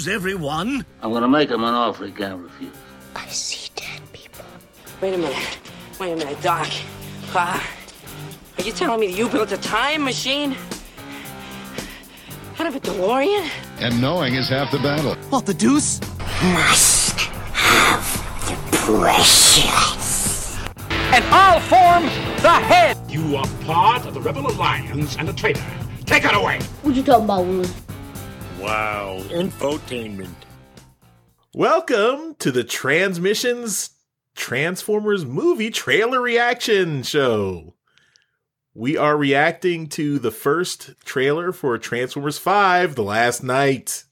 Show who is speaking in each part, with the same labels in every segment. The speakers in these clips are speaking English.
Speaker 1: news, everyone.
Speaker 2: I'm gonna make him an offer he can't refuse.
Speaker 3: I see dead people.
Speaker 4: Wait a minute. Wait a minute, Doc. Uh, are you telling me that you built a time machine? Out of a DeLorean?
Speaker 5: And knowing is half the battle.
Speaker 1: What the deuce?
Speaker 3: Must have the precious.
Speaker 6: And I'll form the head.
Speaker 7: You are part of the Rebel Alliance and a traitor. Take it away.
Speaker 8: What you talking about, Willie?
Speaker 1: Wow, infotainment.
Speaker 9: Welcome to the Transmissions Transformers movie trailer reaction show. We are reacting to the first trailer for Transformers 5 The Last Knight.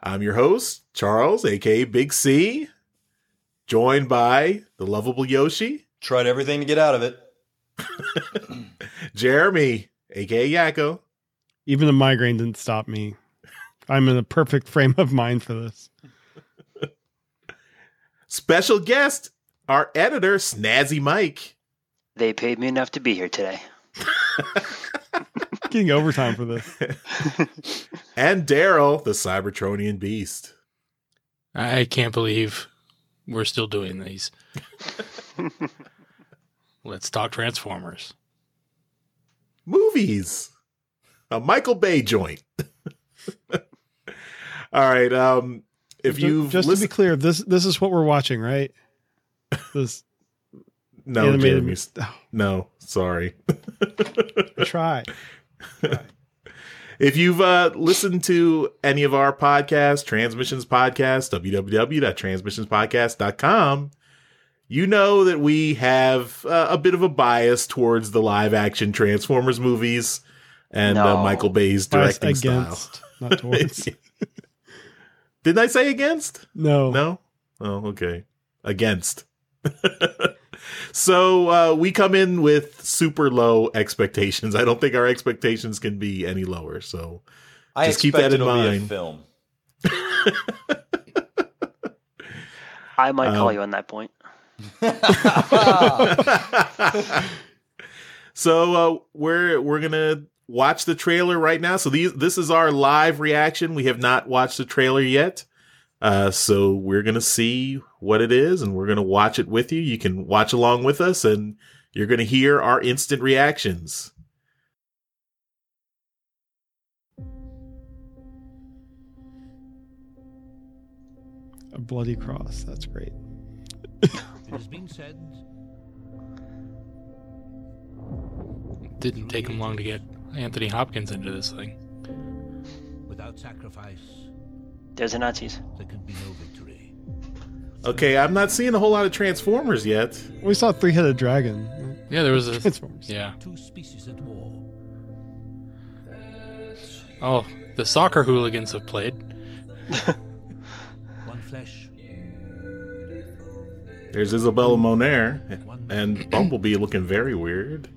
Speaker 9: I'm your host, Charles, aka Big C, joined by the lovable Yoshi,
Speaker 10: Tried everything to get out of it.
Speaker 9: Jeremy, aka Yakko,
Speaker 11: Even the migraine didn't stop me. I'm in a perfect frame of mind for this.
Speaker 9: special guest, our editor, Snazzy Mike.
Speaker 12: They paid me enough to be here today.
Speaker 11: Getting overtime for this.
Speaker 9: and Daryl, the Cybertronian beast.
Speaker 13: I can't believe we're still doing these. Let's talk Transformers.
Speaker 9: Movies. A Michael Bay joint. All right. Um if you
Speaker 11: just to be clear, this this is what we're watching, right? This
Speaker 9: no,
Speaker 11: animated-
Speaker 9: Jeremy's- no, sorry.
Speaker 11: try.
Speaker 9: If you've uh, listened to any of our podcasts, Transmissions Podcast, www.transmissionspodcast.com, you know that we have uh, a bit of a bias towards the live action Transformers movies and uh, Michael Bay's
Speaker 11: Bias
Speaker 9: directing
Speaker 11: against,
Speaker 9: style.
Speaker 11: not towards.
Speaker 9: Didn't I say against?
Speaker 11: No.
Speaker 9: No? Oh, okay. Against. so uh, we come in with super low expectations. I don't think our expectations can be any lower. So
Speaker 10: I
Speaker 9: just keep that in
Speaker 10: expect a
Speaker 9: mind.
Speaker 10: film.
Speaker 12: I might call
Speaker 9: Um,
Speaker 12: you on that point.
Speaker 9: so uh, we're we're gonna watch the trailer right now. So these this is our live reaction. We have not watched the trailer yet. Uh, so we're gonna see what it is, and we're gonna watch it with you. You can watch along with us, and you're gonna hear our instant reactions.
Speaker 11: A bloody cross. That's great.
Speaker 7: It has been said
Speaker 13: Didn't take him long to get Anthony Hopkins into this thing.
Speaker 7: without sacrifice,
Speaker 12: There's the Nazis.
Speaker 7: there can be no victory.
Speaker 9: Okay, I'm not seeing a whole lot of Transformers yet.
Speaker 11: We saw three headed dragon.
Speaker 13: Yeah, there was a
Speaker 11: Transformers.
Speaker 13: yeah.
Speaker 7: Two species at war.
Speaker 13: Oh, the soccer hooligans have played.
Speaker 7: One flesh,
Speaker 9: There's Isabella Moner and Bumblebee looking very weird.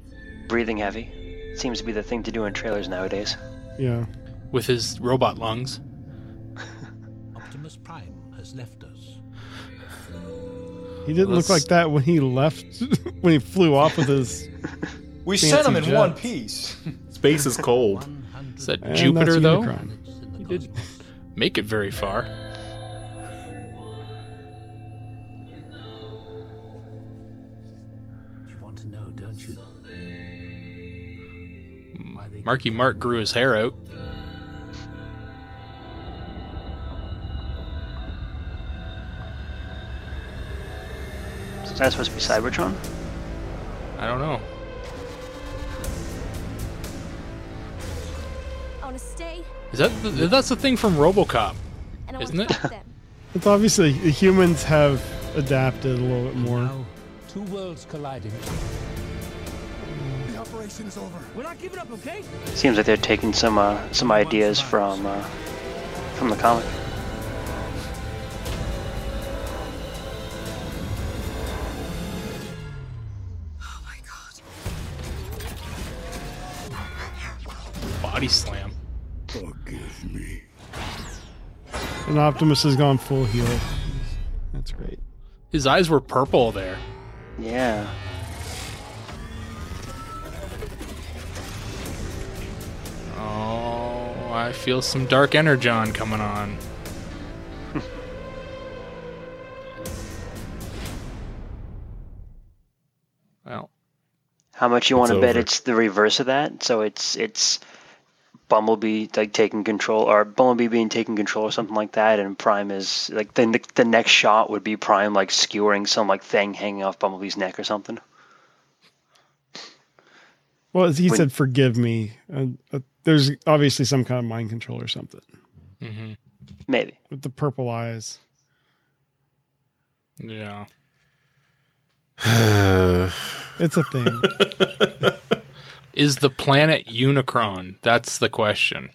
Speaker 12: Breathing heavy. Seems to be the thing to do in trailers nowadays.
Speaker 11: Yeah.
Speaker 13: with his robot lungs.
Speaker 7: Optimus Prime has left us.
Speaker 11: He didn't look
Speaker 13: Let's-
Speaker 11: like that when he left, when he flew off with his.
Speaker 10: We sent him in
Speaker 11: jets.
Speaker 10: one piece.
Speaker 9: Space is cold.
Speaker 13: Is that
Speaker 11: And
Speaker 13: Jupiter though?
Speaker 11: Unicron.
Speaker 13: He did make it very far. Marky Mark grew his hair out.
Speaker 12: Is that supposed to be Cybertron?
Speaker 13: I don't know.
Speaker 14: I want to stay
Speaker 13: Is that the, that's the thing from RoboCop,
Speaker 14: and I want
Speaker 13: isn't it?
Speaker 11: It's obviously the humans have adapted a little bit more.
Speaker 7: Now, two worlds colliding.
Speaker 1: The over.
Speaker 7: We're not giving up, okay?
Speaker 12: Seems like they're taking some uh, some ideas from uh, from the comic.
Speaker 13: Body slam.
Speaker 1: Forgive me.
Speaker 11: And Optimus has gone full heel. That's great.
Speaker 13: His eyes were purple there.
Speaker 12: Yeah.
Speaker 13: Oh, I feel some dark energon coming on. well,
Speaker 12: How much you want to bet it's the reverse of that? So it's it's Bumblebee like taking control, or Bumblebee being taken control, or something like that, and Prime is like the the next shot would be Prime like skewering some like thing hanging off Bumblebee's neck or something.
Speaker 11: Well, he
Speaker 12: When-
Speaker 11: said, "Forgive me." Uh, uh, there's obviously some kind of mind control or something
Speaker 13: hmm
Speaker 12: Maybe.
Speaker 11: with the purple eyes.
Speaker 13: yeah.
Speaker 11: It's a thing.
Speaker 13: Is the planet Unicron? That's the question.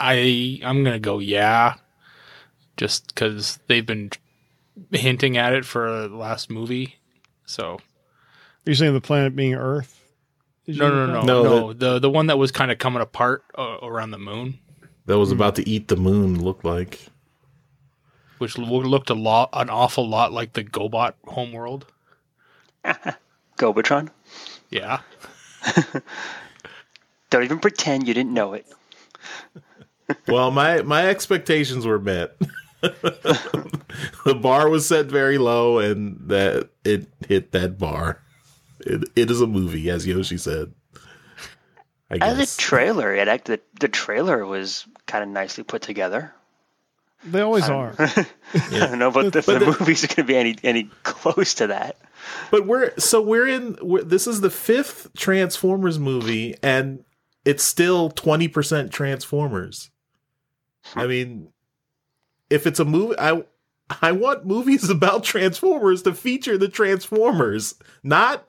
Speaker 13: I I'm gonna go yeah, just because they've been hinting at it for the last movie. So Are
Speaker 11: You're saying the planet being Earth? Is
Speaker 13: no, no,
Speaker 11: Unicron?
Speaker 13: no, no,
Speaker 9: No,
Speaker 13: The the one that was kind of coming apart uh, around the moon,
Speaker 9: That was about to eat the moon, looked like.
Speaker 13: which looked a lot an awful lot like the GoBot homeworld.
Speaker 12: Gobotron.
Speaker 13: Yeah.
Speaker 12: Don't even pretend you didn't know it.
Speaker 9: Well, my my expectations were met. the bar was set very low, and that it hit that bar. It, it is a movie, as Yoshi said. I guess.
Speaker 12: As
Speaker 9: guess.
Speaker 12: a trailer, it act the, the trailer was kind of nicely put together.
Speaker 11: They always are.
Speaker 12: I don't know about if
Speaker 9: But
Speaker 12: the
Speaker 9: the-
Speaker 12: movies are going to be any any close to that.
Speaker 9: But we're so we're in. We're, this is the fifth Transformers movie, and it's still twenty percent Transformers. I mean, if it's a movie, I I want movies about Transformers to feature the Transformers, not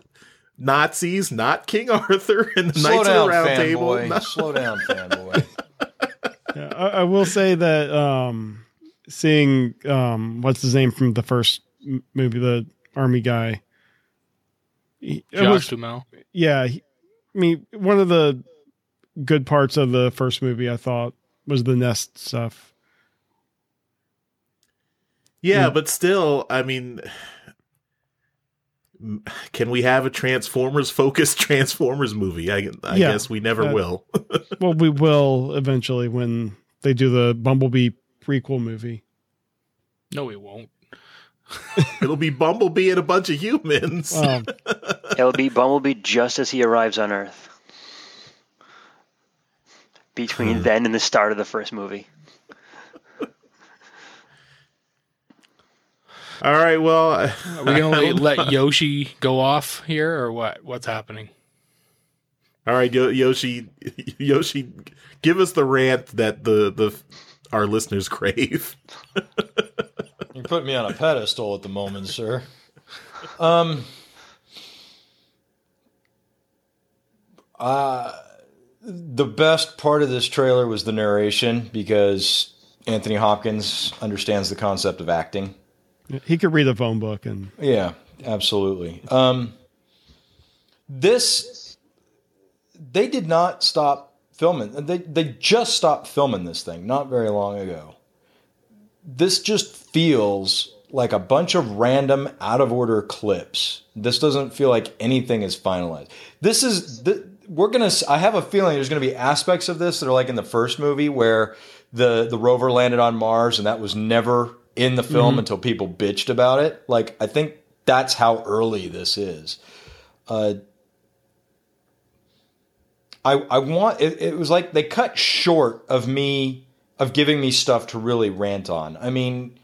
Speaker 9: Nazis, not King Arthur and the
Speaker 10: Slow
Speaker 9: Knights
Speaker 10: down,
Speaker 9: of the Round
Speaker 10: fanboy.
Speaker 9: Table. not-
Speaker 10: Slow down, fanboy.
Speaker 11: Yeah, I, I will say that um, seeing um, what's his name from the first movie, the army guy. he-
Speaker 13: Josh
Speaker 11: was-
Speaker 13: Duhamel.
Speaker 11: yeah, he, I mean, one of the good parts of the first movie, I thought, was the nest stuff.
Speaker 9: Yeah,
Speaker 11: Yeah.
Speaker 9: but still, I mean, m- can we have a Transformers focused Transformers movie? I, I
Speaker 11: Yeah,
Speaker 9: guess we never
Speaker 11: that-
Speaker 9: will.
Speaker 11: well, we will eventually when they do the Bumblebee prequel movie.
Speaker 13: No, we won't.
Speaker 9: It'll be Bumblebee and a bunch of humans.
Speaker 11: Um,
Speaker 12: It'll be Bumblebee just as he arrives on Earth. Between then and the start of the first movie.
Speaker 9: All right, well,
Speaker 13: Are we gonna let, let Yoshi go off here, or what? What's happening?
Speaker 9: all right, Yoshi, Yoshi, give us the rant that the the our listeners crave.
Speaker 10: You're putting me on a pedestal at the moment, sir. Um. Uh, the best part of this trailer was the narration because Anthony Hopkins understands the concept of acting.
Speaker 11: He could read a phone book and
Speaker 10: Yeah, absolutely. Um, this they did not stop filming. They they just stopped filming this thing not very long ago. This just feels like a bunch of random out of order clips. This doesn't feel like anything is finalized. This is th- we're gonna. I have a feeling there's gonna be aspects of this that are like in the first movie where the the rover landed on Mars and that was never in the film
Speaker 8: Mhm.
Speaker 10: until people bitched about it. Like I think that's how early this is. Uh, I I want it, it was like they cut short of me of giving me stuff to really rant on. I mean,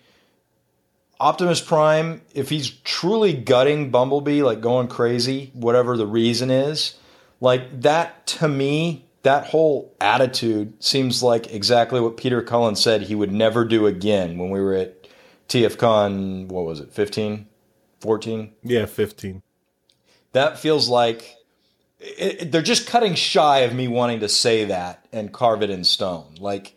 Speaker 10: Optimus Prime, if he's truly gutting Bumblebee, like going crazy, whatever the reason is, like that to me, that whole attitude seems like exactly what Peter Cullen said he would never do again when we were at TFCon, what was it, 15, 14?
Speaker 9: Yeah, 15.
Speaker 10: That feels like it, it- they're just cutting shy of me wanting to say that and carve it in stone. Like,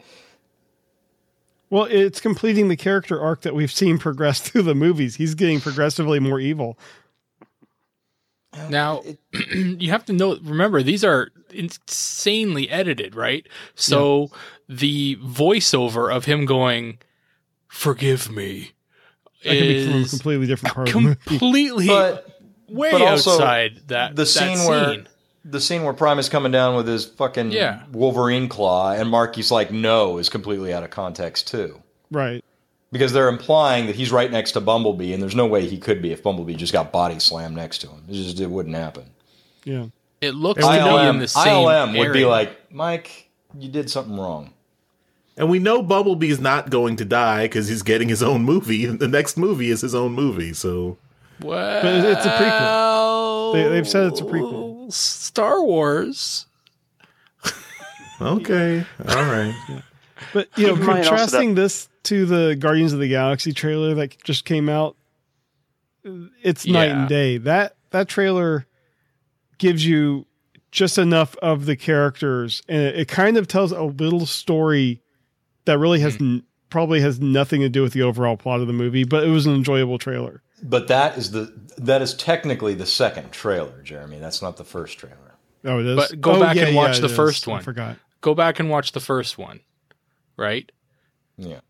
Speaker 11: well, it's completing the character arc that we've seen progress through the movies. He's getting progressively more evil.
Speaker 13: Now, you have to know. Remember, these are insanely edited, right? So the voiceover of him going, "Forgive me,"
Speaker 11: That can be from a completely different part of the movie.
Speaker 13: completely
Speaker 10: But-
Speaker 13: way
Speaker 10: but also
Speaker 13: outside that
Speaker 10: the
Speaker 13: that
Speaker 10: scene where the scene where Prime is coming down with his fucking
Speaker 13: Yeah.
Speaker 10: Wolverine claw, and Marky's like, "No," is completely out of context too,
Speaker 11: Right.
Speaker 10: because they're implying that he's right next to Bumblebee, and there's no way he could be if Bumblebee just got body slammed next to him. It just it wouldn't happen.
Speaker 11: Yeah.
Speaker 13: It looks to me in
Speaker 10: ILM,
Speaker 13: the same
Speaker 10: ILM would be like, Mike, you did something wrong.
Speaker 9: And we know Bumblebee's not going to die because he's getting his own movie. The next movie is his own movie, so
Speaker 13: Well,
Speaker 11: But it's a prequel. They, they've said it's a prequel.
Speaker 13: Star Wars.
Speaker 9: okay, all right.
Speaker 11: But you know,
Speaker 12: Keep in
Speaker 11: contrasting this to the Guardians of the Galaxy trailer that just came out, it's night and day. That that trailer gives you just enough of the characters, and it, it kind of tells a little story that really has
Speaker 13: Hmm.
Speaker 11: n- probably has nothing to do with the overall plot of the movie. But it was an enjoyable trailer.
Speaker 10: But that is the that is technically the second trailer, Jeremy. That's not the first trailer.
Speaker 11: Oh, it is.
Speaker 13: But go
Speaker 11: Oh,
Speaker 13: back
Speaker 11: yeah,
Speaker 13: and watch
Speaker 11: yeah,
Speaker 13: the first
Speaker 11: I
Speaker 13: one.
Speaker 11: forgot.
Speaker 13: Go back and watch the first one. Right?
Speaker 10: Yeah.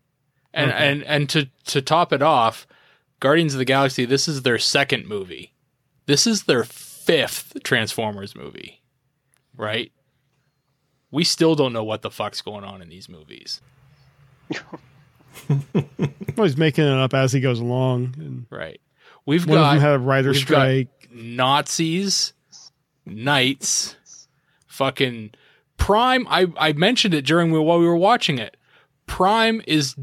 Speaker 13: And
Speaker 11: Okay.
Speaker 13: and and to to top it off, Guardians of the Galaxy, this is their second movie. This is their fifth Transformers movie. Right? We still don't know what the fuck's going on in these movies.
Speaker 11: Well, he's making it up as he goes along. And
Speaker 13: Right. We've
Speaker 11: one of
Speaker 13: got
Speaker 11: them had a writer strike.
Speaker 13: Nazis, knights, fucking Prime. I, I mentioned it during while we were watching it. Prime is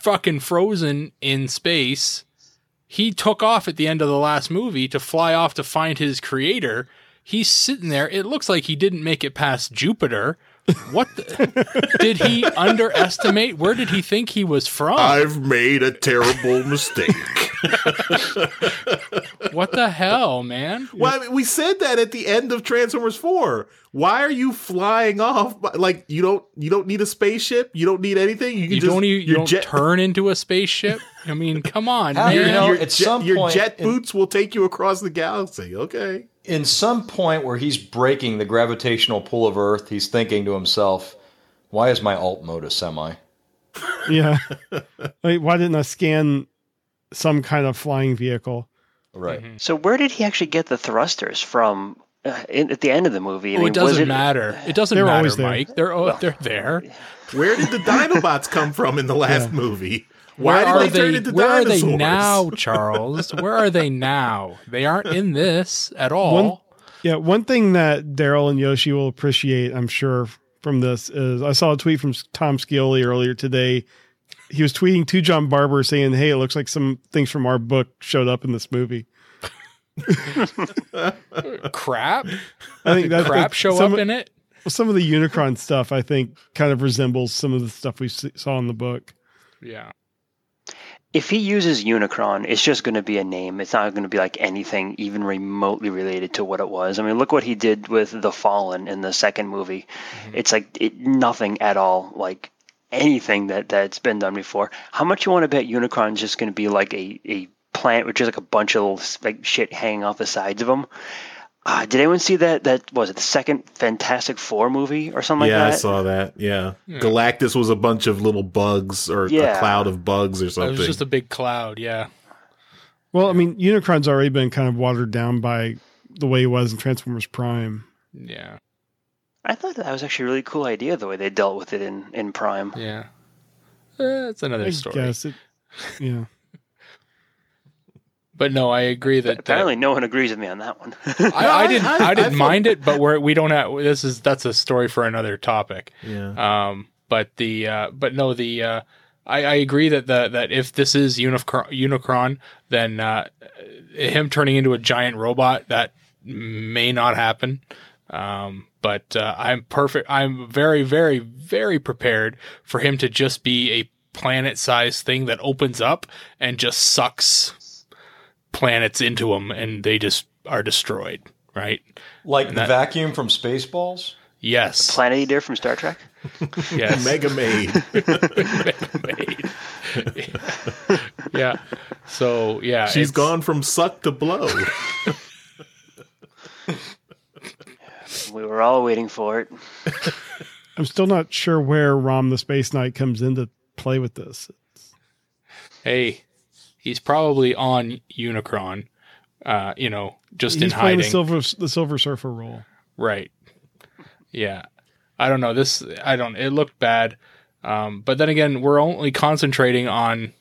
Speaker 13: fucking frozen in space. He took off at the end of the last movie to fly off to find his creator. He's sitting there. It looks like he didn't make it past Jupiter. What the, did he underestimate? Where did he think he was from?
Speaker 9: I've made a terrible mistake.
Speaker 13: what the hell, man?
Speaker 9: Well, I mean, we said that at the end of Transformers Four. Why are you flying off? Like you don't you don't need a spaceship. You don't need anything. You can
Speaker 13: You
Speaker 9: just
Speaker 13: don't even you don't
Speaker 9: jet,
Speaker 13: turn into a spaceship. I mean, come on, man.
Speaker 10: you know,
Speaker 9: your
Speaker 10: at
Speaker 9: jet,
Speaker 10: some
Speaker 9: your
Speaker 10: point
Speaker 9: jet
Speaker 10: in-
Speaker 9: boots will take you across the galaxy. Okay.
Speaker 10: In some point where he's breaking the gravitational pull of Earth, he's thinking to himself, "Why is my alt mode a semi?"
Speaker 11: Yeah. Wait, why didn't I scan some kind of flying vehicle?
Speaker 10: Right.
Speaker 12: So where did he actually get the thrusters from? Uh, in, at the end of the movie, I
Speaker 13: Oh, it doesn't matter. It doesn't
Speaker 11: They're
Speaker 13: matter,
Speaker 11: always there.
Speaker 13: Mike. They're oh, they're there.
Speaker 9: Where did the Dinobots come from in the last movie? Why
Speaker 13: Where are
Speaker 9: they, turn
Speaker 13: they?
Speaker 9: into
Speaker 13: Where are they now, Charles? Where are they now? They aren't in this at all.
Speaker 11: One, yeah, one thing that Daryl and Yoshi will appreciate, I'm sure, from this is I saw a tweet from Tom Scioli earlier today. He was tweeting to John Barber saying, "Hey, it looks like some things from our book showed up in this movie."
Speaker 13: crap.
Speaker 11: I think that
Speaker 13: crap show
Speaker 11: some,
Speaker 13: up in it.
Speaker 11: Some of the Unicron stuff, I think, kind of resembles some of the stuff we saw in the book.
Speaker 13: Yeah.
Speaker 12: If he uses Unicron, it's just going to be a name. It's not going to be like anything even remotely related to what it was. I mean, look what he did with The Fallen in the second movie. Mm-hmm. It's like it, nothing at all like anything that that's been done before. How much you want to bet Unicron's just going to be like a a plant, which is like a bunch of little like shit hanging off the sides of them? Uh, did anyone see that? That was it. The second Fantastic Four movie or something
Speaker 9: yeah,
Speaker 12: like that.
Speaker 9: Yeah, I saw that. Yeah. Galactus was a bunch of little bugs or a cloud of bugs or something.
Speaker 13: It was just a big cloud. Yeah.
Speaker 11: Well, I mean, Unicron's already been kind of watered down by the way he was in Transformers Prime.
Speaker 13: Yeah.
Speaker 12: I thought that was actually a really cool idea the way they dealt with it in in Prime.
Speaker 13: Yeah. Uh, That's another
Speaker 11: I
Speaker 13: story.
Speaker 11: guess it. Yeah.
Speaker 13: But no, I agree that, that
Speaker 12: Apparently, no one agrees with me on that one.
Speaker 13: I, I didn't. I,
Speaker 9: I- I
Speaker 13: didn't
Speaker 9: felt-
Speaker 13: mind it, but we're we don't have. This is that's a story for another topic.
Speaker 9: yeah.
Speaker 13: Um, but the uh, but no, the uh, I, I agree that the that if this is Unicron, Unicron then uh, him turning into a giant robot that may not happen. Um, but uh, I'm perfect. I'm very, very, very prepared for him to just be a planet-sized thing that opens up and just sucks planets into them, and they just are destroyed. Right?
Speaker 10: Like
Speaker 13: And
Speaker 10: the
Speaker 13: that-
Speaker 10: vacuum from Spaceballs.
Speaker 13: Yes.
Speaker 12: Planet Eater from Star Trek.
Speaker 13: yes.
Speaker 9: Mega Maid.
Speaker 13: Made. yeah. So yeah,
Speaker 9: she's gone from suck to blow.
Speaker 12: We were all waiting for it.
Speaker 11: I'm still not sure where Rom the Space Knight comes into play with this.
Speaker 13: Hey, he's probably on Unicron. Uh, you know, just
Speaker 11: He's
Speaker 13: in hiding.
Speaker 11: the Silver the Silver Surfer role.
Speaker 13: Right. Yeah. I don't know. This I don't it looked bad. Um, but then again, we're only concentrating on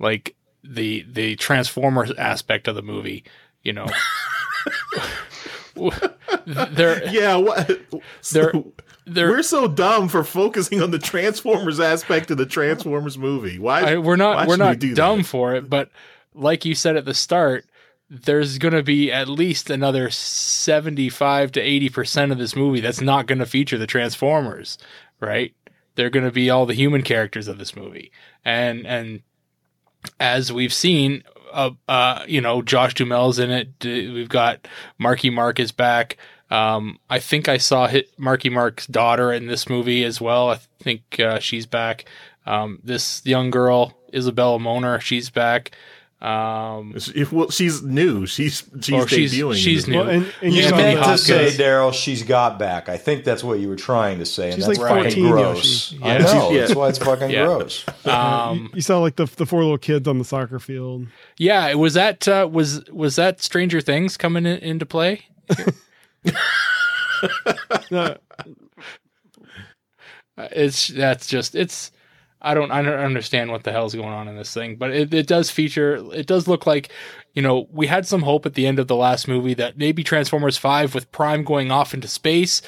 Speaker 13: like the the Transformers aspect of the movie, you know. there
Speaker 9: yeah, what
Speaker 13: there there
Speaker 9: we're so dumb for focusing on the Transformers aspect of the Transformers movie. Why
Speaker 13: I, we're not
Speaker 9: why
Speaker 13: we're
Speaker 9: we
Speaker 13: not
Speaker 9: do
Speaker 13: dumb
Speaker 9: that?
Speaker 13: for it, but like you said at the start, there's going to be at least another 75 to 80% of this movie that's not going to feature the Transformers, right? They're going to be all the human characters of this movie. And and as we've seen uh, uh you know, Josh Duhamel's in it. We've got Marky Mark is back. Um, I think I saw hit Marky Mark's daughter in this movie as well. I think uh, she's back. Um, this young girl, Isabella Moner, she's back. Um,
Speaker 9: if, well, she's new. She's she's
Speaker 13: Oh, she's-
Speaker 9: debuting.
Speaker 13: she's new.
Speaker 11: Well, and, and
Speaker 10: You
Speaker 11: you
Speaker 10: meant to say, Daryl, she's got back. I think that's what you were trying to say, and
Speaker 11: She's
Speaker 10: that's
Speaker 11: like
Speaker 10: fucking
Speaker 11: 14,
Speaker 10: gross.
Speaker 11: Yoshi.
Speaker 10: I know.
Speaker 9: Yeah.
Speaker 10: That's why it's fucking
Speaker 13: Yeah.
Speaker 10: gross.
Speaker 13: um,
Speaker 11: You saw like the the four little kids on the soccer field.
Speaker 13: yeah, was that uh, was was that Stranger Things coming in, into play?
Speaker 11: No,
Speaker 13: Uh, It's that's just it's I don't I don't understand what the hell's going on in this thing, but it, it does feature it does look like you know we had some hope at the end of the last movie that maybe Transformers Five with Prime going off into space,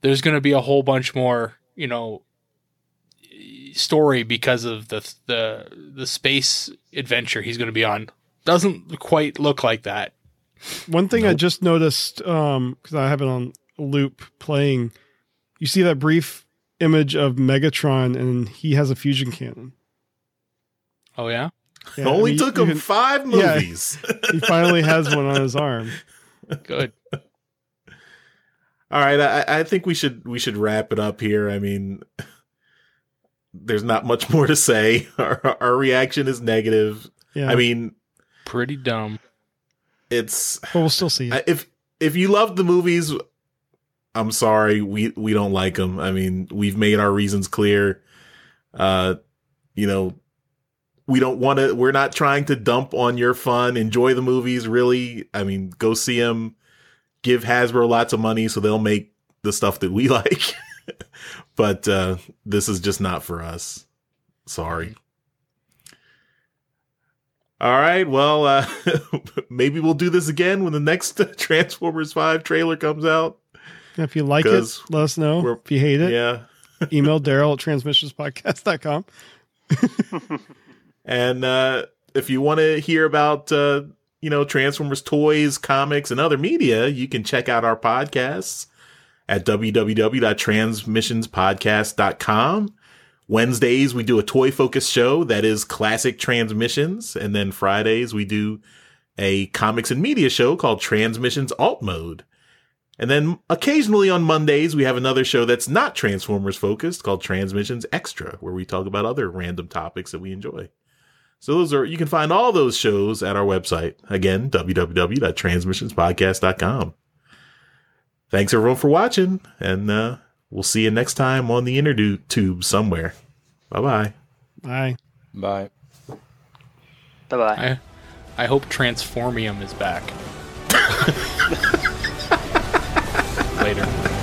Speaker 13: there's going to be a whole bunch more you know story because of the the the space adventure he's going to be on. Doesn't quite look like that.
Speaker 11: One thing I just noticed, um, because I have it on loop playing, you see that brief image of Megatron, and he has a fusion cannon.
Speaker 13: Oh yeah,
Speaker 11: Yeah,
Speaker 9: It only
Speaker 11: I mean,
Speaker 9: took
Speaker 11: you
Speaker 9: him
Speaker 11: can-
Speaker 9: five
Speaker 11: Yeah.
Speaker 9: movies.
Speaker 11: He finally has one on his arm.
Speaker 13: good.
Speaker 9: All right, I, I think we should we should wrap it up here. I mean, there's not much more to say. Our, our reaction is negative.
Speaker 11: Yeah,
Speaker 9: I mean,
Speaker 13: Pretty dumb.
Speaker 9: it's
Speaker 11: but we'll still see it.
Speaker 9: if if you love the movies, I'm sorry, we we don't like them. I mean, we've made our reasons clear. Uh, you know, we don't want to. We're not trying to dump on your fun. Enjoy the movies, really. I mean, go see them. Give Hasbro lots of money so they'll make the stuff that we like. but uh, this is just not for us. Sorry. All right. Well, uh, maybe we'll do this again when the next Transformers 5 trailer comes out.
Speaker 11: If you like it, let us know. If you hate it,
Speaker 9: Yeah.
Speaker 11: email Daryl at transmissionspodcast.com.
Speaker 9: And uh, if you want to hear about, uh, you know, Transformers toys, comics, and other media, you can check out our podcasts at www.transmissionspodcast.com. Wednesdays, we do a toy focused show that is classic transmissions. And then Fridays, we do a comics and media show called Transmissions Alt Mode. And then occasionally on Mondays, we have another show that's not Transformers focused called Transmissions Extra, where we talk about other random topics that we enjoy. So those are you can find all those shows at our website. Again, www.transmissionspodcast.com. Thanks everyone for watching, and uh, we'll see you next time on the inner tube somewhere. Bye bye.
Speaker 11: Bye.
Speaker 10: Bye.
Speaker 12: Bye bye.
Speaker 13: I I hope Transformium is back. Later.